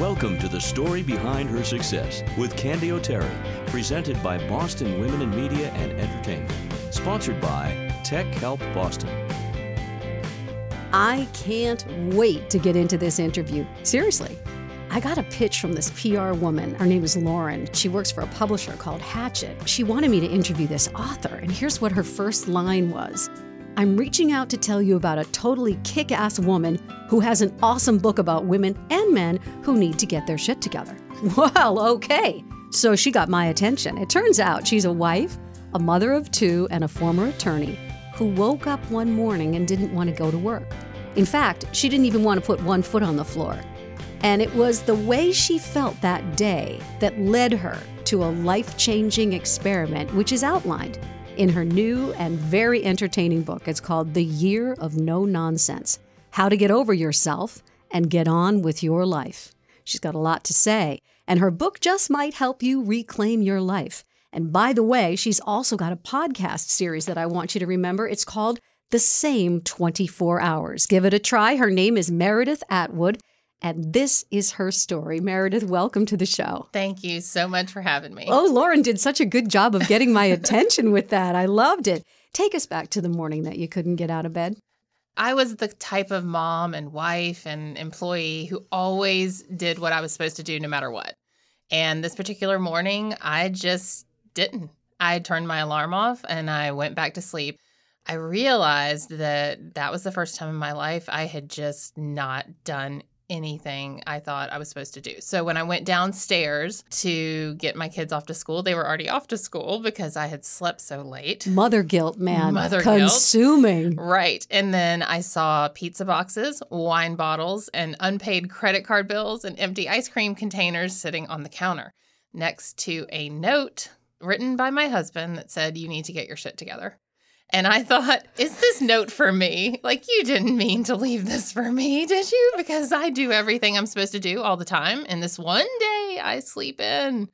Welcome to the story behind her success with Candy O'Terry, presented by Boston Women in Media and Entertainment, sponsored by Tech Help Boston. I can't wait to get into this interview. Seriously. I got a pitch from this PR woman. Her name is Lauren. She works for a publisher called Hachette. She wanted me to interview this author, and here's what her first line was I'm reaching out to tell you about a totally kick ass woman who has an awesome book about women and men who need to get their shit together. Well, okay. So she got my attention. It turns out she's a wife, a mother of two, and a former attorney who woke up one morning and didn't want to go to work. In fact, she didn't even want to put one foot on the floor. And it was the way she felt that day that led her to a life changing experiment, which is outlined in her new and very entertaining book. It's called The Year of No Nonsense How to Get Over Yourself and Get On with Your Life. She's got a lot to say, and her book just might help you reclaim your life. And by the way, she's also got a podcast series that I want you to remember. It's called The Same 24 Hours. Give it a try. Her name is Meredith Atwood. And this is her story. Meredith, welcome to the show. Thank you so much for having me. Oh, Lauren did such a good job of getting my attention with that. I loved it. Take us back to the morning that you couldn't get out of bed. I was the type of mom and wife and employee who always did what I was supposed to do no matter what. And this particular morning, I just didn't. I turned my alarm off and I went back to sleep. I realized that that was the first time in my life I had just not done anything I thought I was supposed to do. So when I went downstairs to get my kids off to school, they were already off to school because I had slept so late. Mother guilt, man. Mother guilt Consuming. guilt. Right. And then I saw pizza boxes, wine bottles, and unpaid credit card bills and empty ice cream containers sitting on the counter next to a note written by my husband that said, You need to get your shit together. And I thought, is this note for me? Like, you didn't mean to leave this for me, did you? Because I do everything I'm supposed to do all the time. And this one day I sleep in.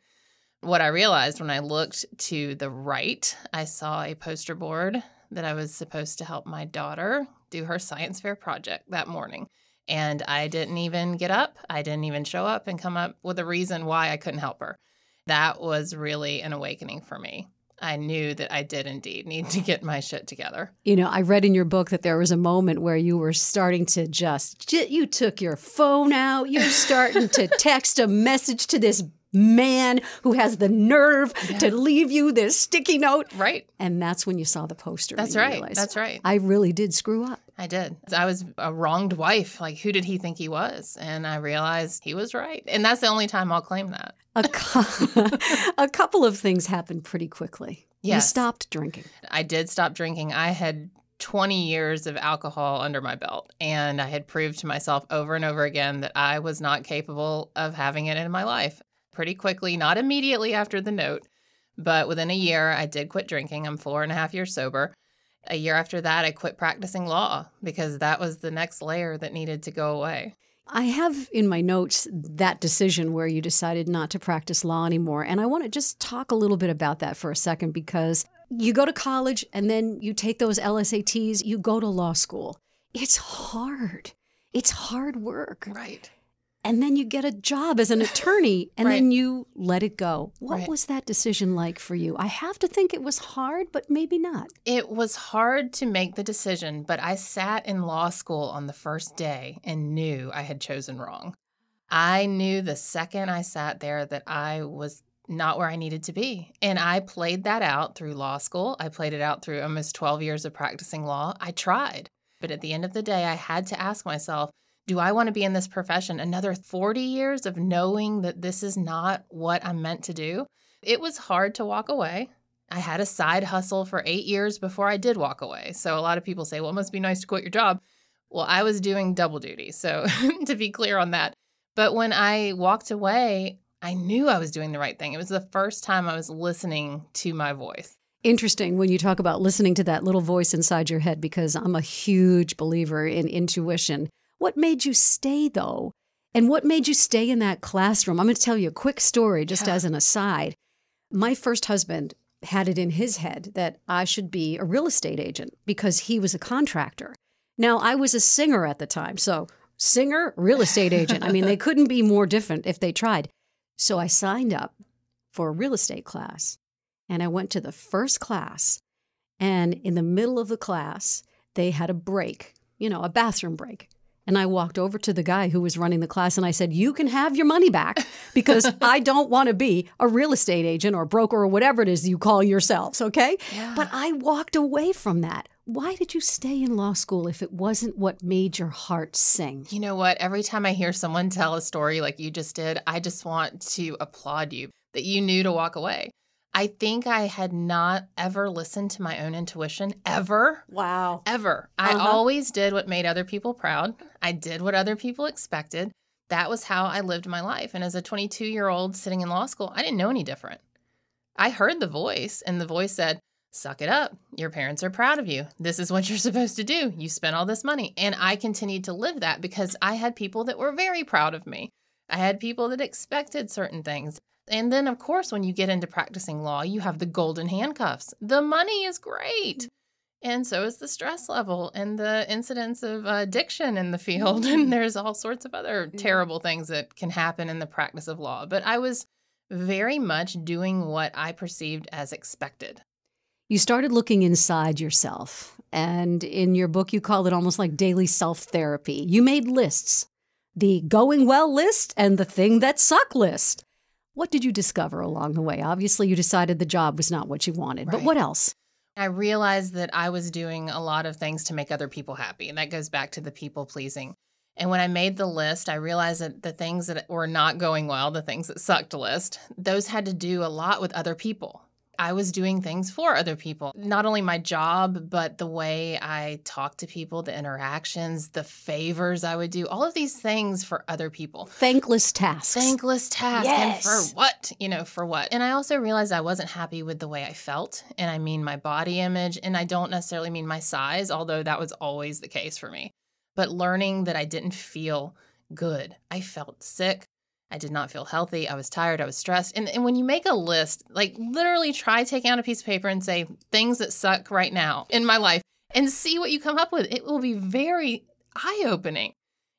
What I realized when I looked to the right, I saw a poster board that I was supposed to help my daughter do her science fair project that morning. And I didn't even get up. I didn't even show up and come up with a reason why I couldn't help her. That was really an awakening for me. I knew that I did indeed need to get my shit together. You know, I read in your book that there was a moment where you were starting to just, you took your phone out, you're starting to text a message to this man who has the nerve yeah. to leave you this sticky note. Right. And that's when you saw the poster. That's right. Realized, that's right. I really did screw up. I did. I was a wronged wife. Like, who did he think he was? And I realized he was right. And that's the only time I'll claim that. A, a couple of things happened pretty quickly. Yes. You stopped drinking. I did stop drinking. I had 20 years of alcohol under my belt. And I had proved to myself over and over again that I was not capable of having it in my life pretty quickly, not immediately after the note, but within a year, I did quit drinking. I'm four and a half years sober. A year after that, I quit practicing law because that was the next layer that needed to go away. I have in my notes that decision where you decided not to practice law anymore. And I want to just talk a little bit about that for a second because you go to college and then you take those LSATs, you go to law school. It's hard. It's hard work. Right and then you get a job as an attorney and right. then you let it go. What right. was that decision like for you? I have to think it was hard, but maybe not. It was hard to make the decision, but I sat in law school on the first day and knew I had chosen wrong. I knew the second I sat there that I was not where I needed to be. And I played that out through law school. I played it out through almost 12 years of practicing law. I tried. But at the end of the day, I had to ask myself, do I want to be in this profession another 40 years of knowing that this is not what I'm meant to do? It was hard to walk away. I had a side hustle for eight years before I did walk away. So a lot of people say, well, it must be nice to quit your job. Well, I was doing double duty. So to be clear on that. But when I walked away, I knew I was doing the right thing. It was the first time I was listening to my voice. Interesting when you talk about listening to that little voice inside your head, because I'm a huge believer in intuition. What made you stay though? And what made you stay in that classroom? I'm going to tell you a quick story just yeah. as an aside. My first husband had it in his head that I should be a real estate agent because he was a contractor. Now, I was a singer at the time, so singer, real estate agent. I mean, they couldn't be more different if they tried. So I signed up for a real estate class and I went to the first class. And in the middle of the class, they had a break, you know, a bathroom break. And I walked over to the guy who was running the class and I said, You can have your money back because I don't want to be a real estate agent or broker or whatever it is you call yourselves, okay? Yeah. But I walked away from that. Why did you stay in law school if it wasn't what made your heart sing? You know what? Every time I hear someone tell a story like you just did, I just want to applaud you that you knew to walk away. I think I had not ever listened to my own intuition ever. Wow. Ever. I Uh-huh. always did what made other people proud. I did what other people expected. That was how I lived my life. And as a 22 year old sitting in law school, I didn't know any different. I heard the voice, and the voice said, Suck it up. Your parents are proud of you. This is what you're supposed to do. You spent all this money. And I continued to live that because I had people that were very proud of me. I had people that expected certain things. And then, of course, when you get into practicing law, you have the golden handcuffs. The money is great. Mm-hmm. And so is the stress level and the incidence of uh, addiction in the field. And mm-hmm. there's all sorts of other mm-hmm. terrible things that can happen in the practice of law. But I was very much doing what I perceived as expected. You started looking inside yourself. And in your book, you call it almost like daily self therapy. You made lists the going well list and the thing that suck list. What did you discover along the way? Obviously, you decided the job was not what you wanted, but what else? I realized that I was doing a lot of things to make other people happy. And that goes back to the people pleasing. And when I made the list, I realized that the things that were not going well, the things that sucked list, those had to do a lot with other people. I was doing things for other people, not only my job, but the way I talked to people, the interactions, the favors I would do, all of these things for other people Thankless tasks. thankless tasks. Yes. and for what you know for what and i also realized i wasn't happy with the way i felt and i mean my body image and i don't necessarily mean my size although that was always the case for me but learning that i didn't feel good i felt sick i did not feel healthy i was tired i was stressed and, and when you make a list like literally try taking out a piece of paper and say things that suck right now in my life and see what you come up with it will be very eye-opening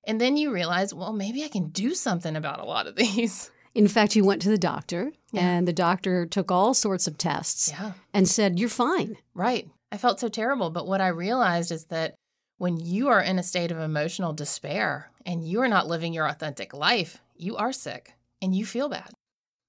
and then you realize, well, maybe I can do something about a lot of these. In fact, you went to the doctor, Yeah. and the doctor took all sorts of tests Yeah. and said, You're fine. Right. I felt so terrible. But what I realized is that when you are in a state of emotional despair and you are not living your authentic life, you are sick and you feel bad.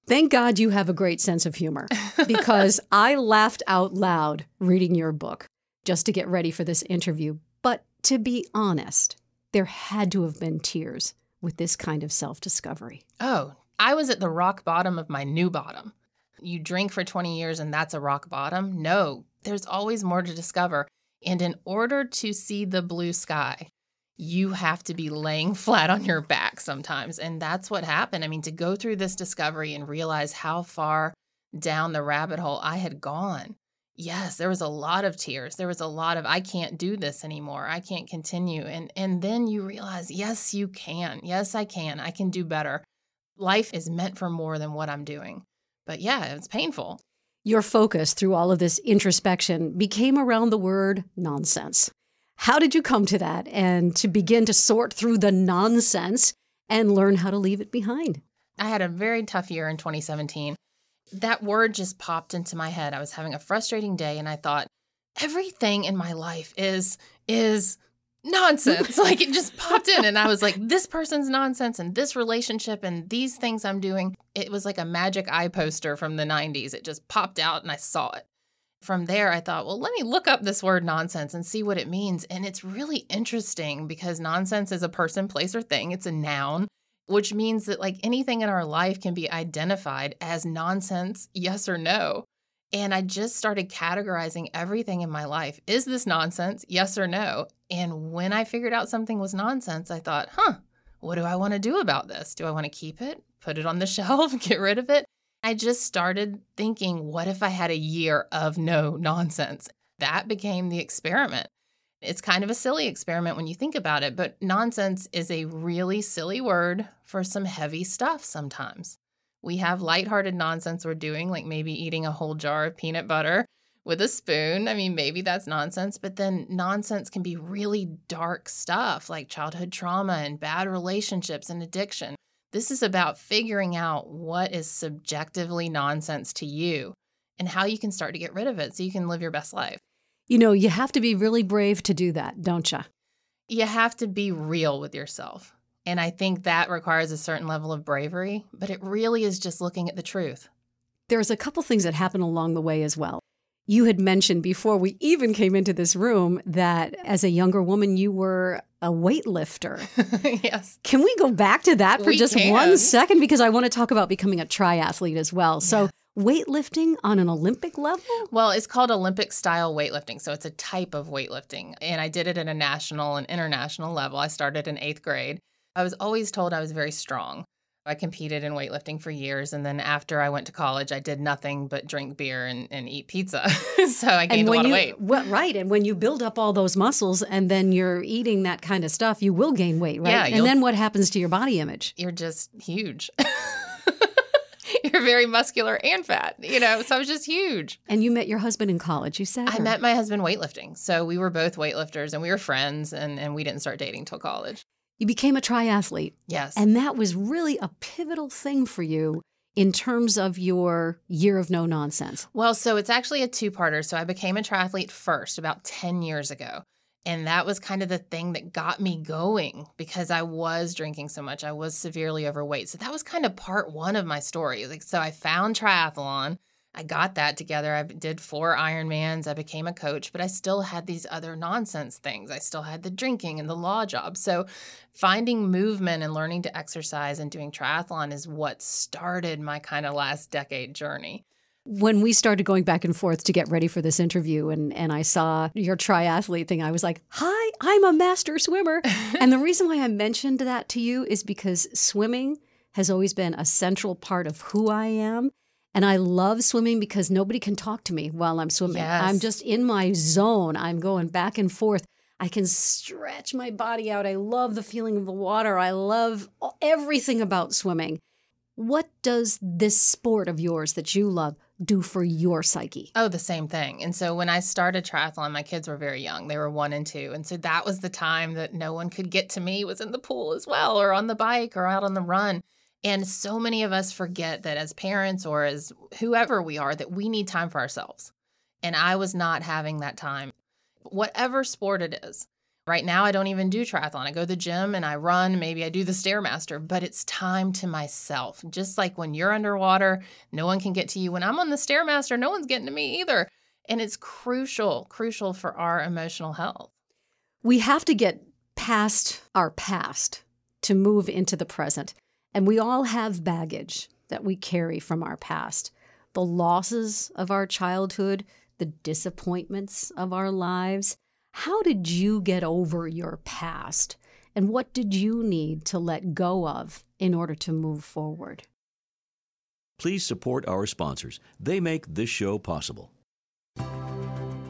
Thank God you have a great sense of humor because I laughed out loud reading your book just to get ready for this interview. But to be honest, there had to have been tears with this kind of self discovery. Oh, I was at the rock bottom of my new bottom. You drink for 20 years and that's a rock bottom? No, there's always more to discover. And in order to see the blue sky, you have to be laying flat on your back sometimes. And that's what happened. I mean, to go through this discovery and realize how far down the rabbit hole I had gone. Yes, there was a lot of tears. There was a lot of I can't do this anymore. I can't continue. And and then you realize, yes, you can. Yes, I can. I can do better. Life is meant for more than what I'm doing. But yeah, it's painful. Your focus through all of this introspection became around the word nonsense. How did you come to that and to begin to sort through the nonsense and learn how to leave it behind? I had a very tough year in 2017. That word just popped into my head. I was having a frustrating day and I thought everything in my life is is nonsense. like it just popped in and I was like this person's nonsense and this relationship and these things I'm doing. It was like a magic eye poster from the 90s. It just popped out and I saw it. From there I thought, well, let me look up this word nonsense and see what it means. And it's really interesting because nonsense is a person, place or thing. It's a noun which means that like anything in our life can be identified as nonsense, yes or no. And I just started categorizing everything in my life. Is this nonsense? Yes or no? And when I figured out something was nonsense, I thought, huh, what do I want to do about this? Do I want to keep it, put it on the shelf, get rid of it? I just started thinking, what if I had a year of no nonsense? That became the experiment. It's kind of a silly experiment when you think about it, but nonsense is a really silly word for some heavy stuff sometimes. We have lighthearted nonsense we're doing, like maybe eating a whole jar of peanut butter. with a spoon. I mean, maybe that's nonsense, but then nonsense can be really dark stuff like childhood trauma and bad relationships and addiction. This is about figuring out what is subjectively nonsense to you and how you can start to get rid of it so you can live your best life. You know, you have to be really brave to do that, don't you? You have to be real with yourself. And I think that requires a certain level of bravery, but it really is just looking at the truth. There's a couple things that happen along the way as well. You had mentioned before we even came into this room that as a younger woman, you were a weightlifter. yes. Can we go back to that for We just can. one second? Because I want to talk about becoming a triathlete as well. So, weightlifting on an Olympic level? Well, it's called Olympic style weightlifting. So it's a type of weightlifting. And I did it at a national and international level. I started in eighth grade. I was always told I was very strong. I competed in weightlifting for years. And then after I went to college, I did nothing but drink beer and, and eat pizza. so I gained a lot you, of weight. Well, right. And when you build up all those muscles and then you're eating that kind of stuff, you will gain weight, right? Yeah, and then what happens to your body image? You're just huge. You're very muscular and fat, you know, so I was just huge. And you met your husband in college, you said? I or- met my husband weightlifting. So we were both weightlifters and we were friends and, and we didn't start dating till college. You became a triathlete. Yes. And that was really a pivotal thing for you in terms of your year of no nonsense. Well, so it's actually a two parter. So I became a triathlete first about 10 years ago. And that was kind of the thing that got me going because I was drinking so much. I was severely overweight. So that was kind of part one of my story. Like, so I found triathlon. I got that together. I did four Ironmans. I became a coach, but I still had these other nonsense things. I still had the drinking and the law job. So finding movement and learning to exercise and doing triathlon is what started my kind of last decade journey. When we started going back and forth to get ready for this interview and, and I saw your triathlete thing, I was like, Hi, I'm a master swimmer. and the reason why I mentioned that to you is because swimming has always been a central part of who I am. And I love swimming because nobody can talk to me while I'm swimming. Yes. I'm just in my zone. I'm going back and forth. I can stretch my body out. I love the feeling of the water. I love everything about swimming. What does this sport of yours that you love do for your psyche? Oh, the same thing. And so when I started triathlon, my kids were very young. They were one and two. And so that was the time that no one could get to me was in the pool as well, or on the bike or out on the run. And so many of us forget that as parents or as whoever we are, that we need time for ourselves. And I was not having that time. Whatever sport it is. Right now, I don't even do triathlon. I go to the gym and I run. Maybe I do the Stairmaster, but it's time to myself. Just like when you're underwater, no one can get to you. When I'm on the Stairmaster, no one's getting to me either. And it's crucial, crucial for our emotional health. We have to get past our past to move into the present. And we all have baggage that we carry from our past the losses of our childhood, the disappointments of our lives. How did you get over your past? And what did you need to let go of in order to move forward? Please support our sponsors. They make this show possible.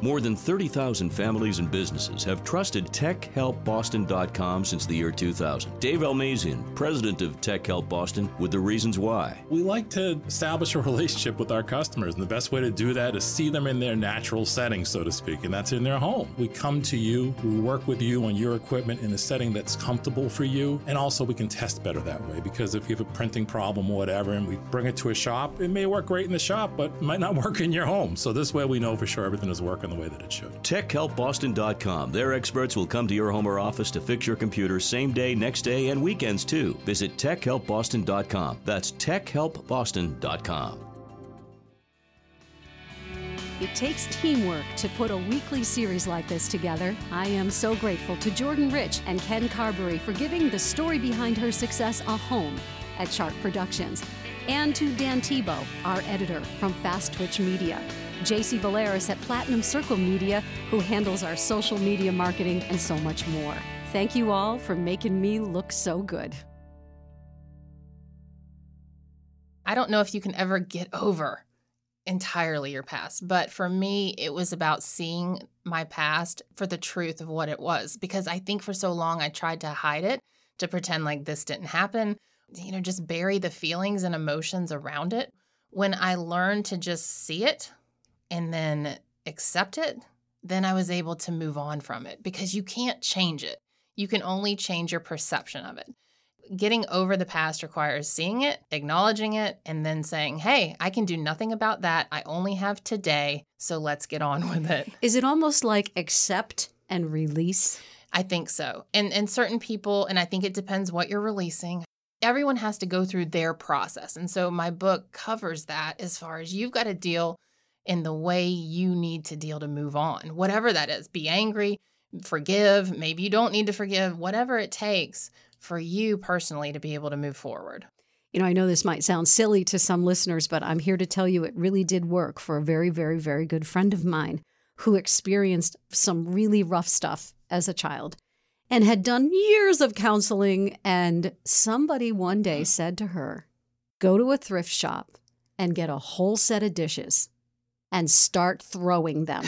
More than 30,000 families and businesses have trusted TechHelpBoston.com since the year 2000. Dave Almazian, president of Tech Help Boston, with the reasons why. We like to establish a relationship with our customers, and the best way to do that is see them in their natural setting, so to speak, and that's in their home. We come to you, we work with you on your equipment in a setting that's comfortable for you, and also we can test better that way because if you have a printing problem or whatever, and we bring it to a shop, it may work great in the shop, but might not work in your home. So this way we know for sure everything is working the way that it should. TechHelpBoston.com. Their experts will come to your home or office to fix your computer same day, next day, and weekends too. Visit TechHelpBoston.com. That's TechHelpBoston.com. It takes teamwork to put a weekly series like this together. I am so grateful to Jordan Rich and Ken Carberry for giving the story behind her success a home at Chart Productions, and to Dan Tebow, our editor from Fast Twitch Media, JC Valeris at Platinum Circle Media, who handles our social media marketing and so much more. Thank you all for making me look so good. I don't know if you can ever get over entirely your past, but for me, it was about seeing my past for the truth of what it was. Because I think for so long I tried to hide it, to pretend like this didn't happen, you know, just bury the feelings and emotions around it. When I learned to just see it and then accept it, then I was able to move on from it because you can't change it. You can only change your perception of it. Getting over the past requires seeing it, acknowledging it, and then saying, hey, I can do nothing about that. I only have today, so let's get on with it. Is it almost like accept and release? I think so. And and certain people, and I think it depends what you're releasing. Everyone has to go through their process. And so my book covers that as far as you've got to deal in the way you need to deal to move on. Whatever that is. Be angry, forgive, maybe you don't need to forgive, whatever it takes for you personally to be able to move forward. You know, I know this might sound silly to some listeners, but I'm here to tell you it really did work for a very, very, very good friend of mine who experienced some really rough stuff as a child and had done years of counseling. And somebody one day mm. said to her, Go to a thrift shop and get a whole set of dishes and start throwing them.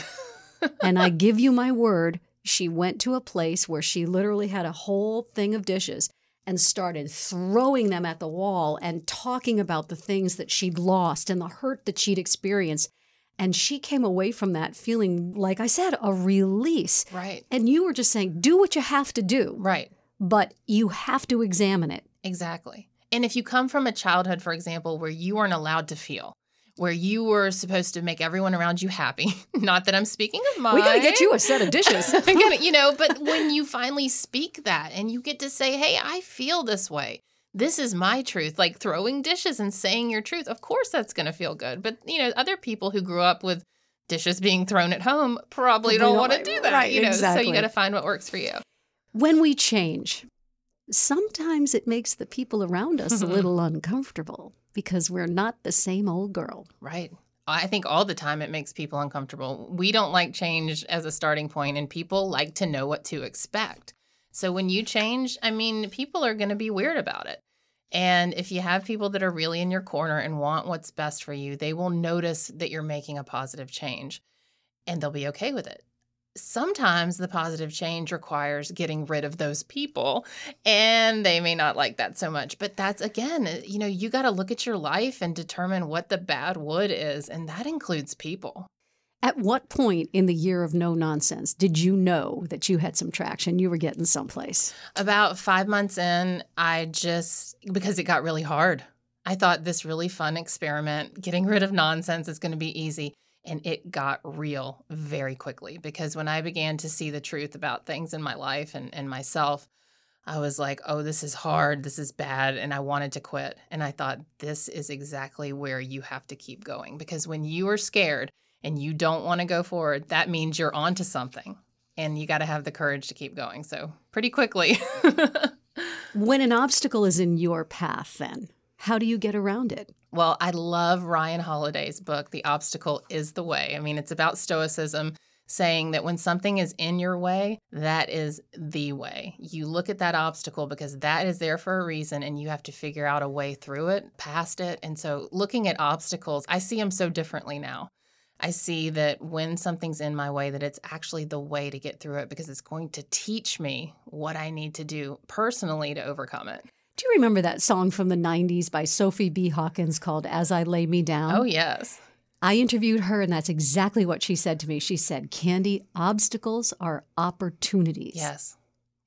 and I give you my word, she went to a place where she literally had a whole thing of dishes and started throwing them at the wall and talking about the things that she'd lost and the hurt that she'd experienced. And she came away from that feeling, like I said, a release. Right. And you were just saying, do what you have to do, Right. but you have to examine it. Exactly. And if you come from a childhood, for example, where you weren't allowed to feel, where you were supposed to make everyone around you happy, not that I'm speaking of mine. We got to get you a set of dishes. Gotta- you know, but when you finally speak that and you get to say, hey, I feel this way. This is my truth. Like throwing dishes and saying your truth. Of course, that's going to feel good. But, you know, other people who grew up with dishes being thrown at home probably don't don't want to do that. right, you know, so you got to find what works for you. when we change, sometimes it makes the people around us a little uncomfortable because we're not the same old girl. Right. I think all the time it makes people uncomfortable. We don't like change as a starting point, and people like to know what to expect. So when you change, I mean, people are going to be weird about it. And if you have people that are really in your corner and want what's best for you, they will notice that you're making a positive change and they'll be okay with it. Sometimes the positive change requires getting rid of those people, and they may not like that so much. But that's again, uh, you know, you got to look at your life and determine what the bad wood is, and that includes people. At what point in the year of no nonsense did you know that you had some traction? You were getting someplace. About five months in, I just, because it got really hard, I thought this really fun experiment, getting rid of nonsense, is going to be easy. And it got real very quickly because when I began to see the truth about things in my life and, and myself, I was like, oh, this is hard. This is bad. And I wanted to quit. And I thought, this is exactly where you have to keep going because when you are scared and you don't want to go forward, that means you're onto something and you got to have the courage to keep going. So, pretty quickly. When an obstacle is in your path, then how do you get around it? Well, I love Ryan Holiday's book, The Obstacle is the Way. I mean, it's about stoicism, saying that when something is in your way, that is the way. You look at that obstacle because that is there for a reason and you have to figure out a way through it, past it. And so, looking at obstacles, I see them so differently now. I see that when something's in my way, that it's actually the way to get through it because it's going to teach me what I need to do personally to overcome it. Do you remember that song from the 90s by Sophie B. Hawkins called As I Lay Me Down? Oh, yes. I interviewed her, and that's exactly what she said to me. She said, Candy, obstacles are opportunities. Yes.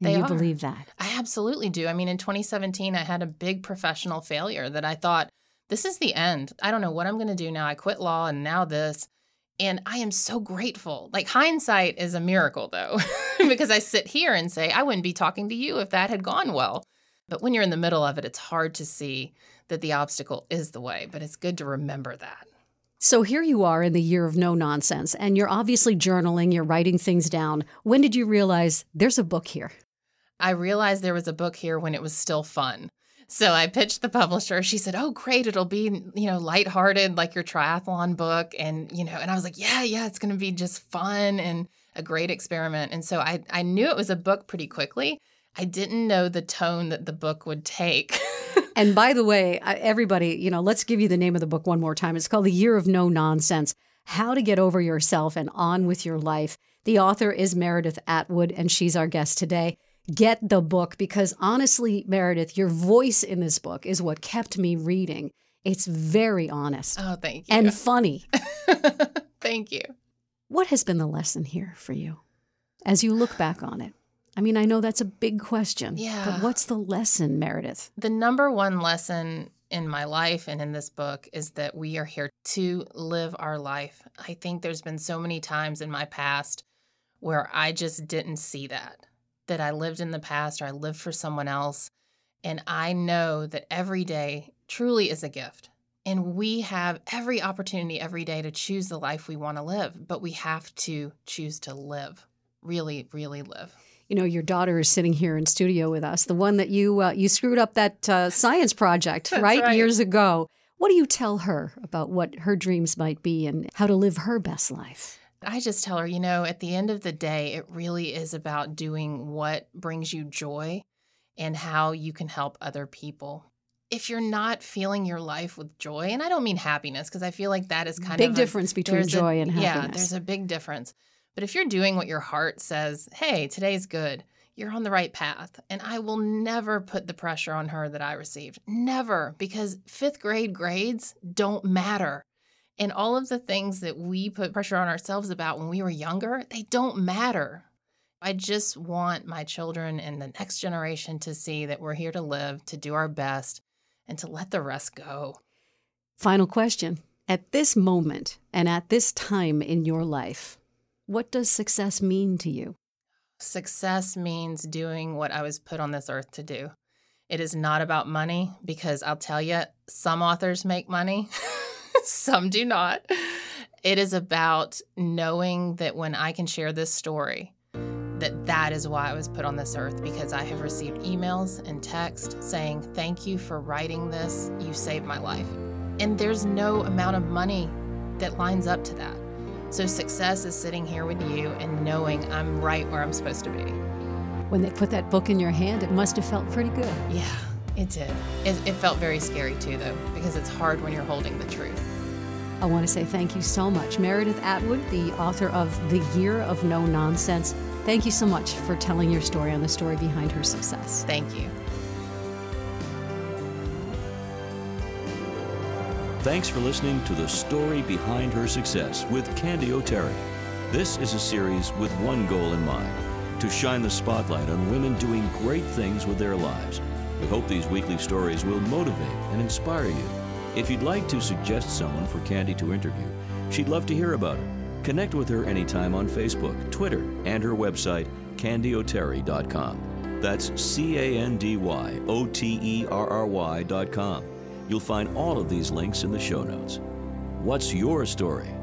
And they you are. believe that. I absolutely do. I mean, in 2017, I had a big professional failure that I thought, this is the end. I don't know what I'm going to do now. I quit law and now this. And I am so grateful. Like, hindsight is a miracle, though, because I sit here and say, I wouldn't be talking to you if that had gone well. But when you're in the middle of it, it's hard to see that the obstacle is the way, but it's good to remember that. So here you are in the year of no nonsense, and you're obviously journaling, you're writing things down. When did you realize there's a book here? I realized there was a book here when it was still fun. So I pitched the publisher. She said, "Oh, great! It'll be you know lighthearted, like your triathlon book." And you know, and I was like, "Yeah, yeah, it's going to be just fun and a great experiment." And so I I knew it was a book pretty quickly. I didn't know the tone that the book would take. And by the way, everybody, you know, let's give you the name of the book one more time. It's called The Year of No Nonsense How to Get Over Yourself and On with Your Life. The author is Meredith Atwood, and she's our guest today. Get the book because honestly, Meredith, your voice in this book is what kept me reading. It's very honest oh, thank you. and funny. thank you. What has been the lesson here for you as you look back on it? I mean, I know that's a big question. Yeah. But what's the lesson, Meredith? The number one lesson in my life and in this book is that we are here to live our life. I think there's been so many times in my past where I just didn't see that, that I lived in the past or I lived for someone else. And I know that every day truly is a gift. And we have every opportunity every day to choose the life we want to live, but we have to choose to live, really, really live. You know, your daughter is sitting here in studio with us, the one that you uh, you screwed up that uh, science project right? right. years ago. What do you tell her about what her dreams might be and how to live her best life? I just tell her, you know, at the end of the day, it really is about doing what brings you joy and how you can help other people. If you're not feeling your life with joy, and I don't mean happiness because I feel like that is kind big of Big difference between joy a, and happiness. Yeah, there's a big difference. But if you're doing what your heart says, hey, today's good, you're on the right path. And I will never put the pressure on her that I received. Never, because fifth grade grades don't matter. And all of the things that we put pressure on ourselves about when we were younger, they don't matter. I just want my children and the next generation to see that we're here to live, to do our best, and to let the rest go. Final question. At this moment and at this time in your life, what does success mean to you? Success means doing what I was put on this earth to do. It is not about money because I'll tell you, some authors make money, some do not. It is about knowing that when I can share this story, that that is why I was put on this earth because I have received emails and text saying, "Thank you for writing this. You saved my life." And there's no amount of money that lines up to that. So success is sitting here with you and knowing I'm right where I'm supposed to be. When they put that book in your hand, it must have felt pretty good. Yeah, it did. It, it felt very scary too, though, because it's hard when you're holding the truth. I want to say thank you so much. Meredith Atwood, the author of The Year of No Nonsense. Thank you so much for telling your story on the story behind her success. Thank you. Thanks for listening to The Story Behind Her Success with Candy O'Terry. This is a series with one goal in mind to shine the spotlight on women doing great things with their lives. We hope these weekly stories will motivate and inspire you. If you'd like to suggest someone for Candy to interview, she'd love to hear about her. Connect with her anytime on Facebook, Twitter, and her website, candyoterry.com. That's C A N D Y O T E R R Y.com. You'll find all of these links in the show notes. What's your story?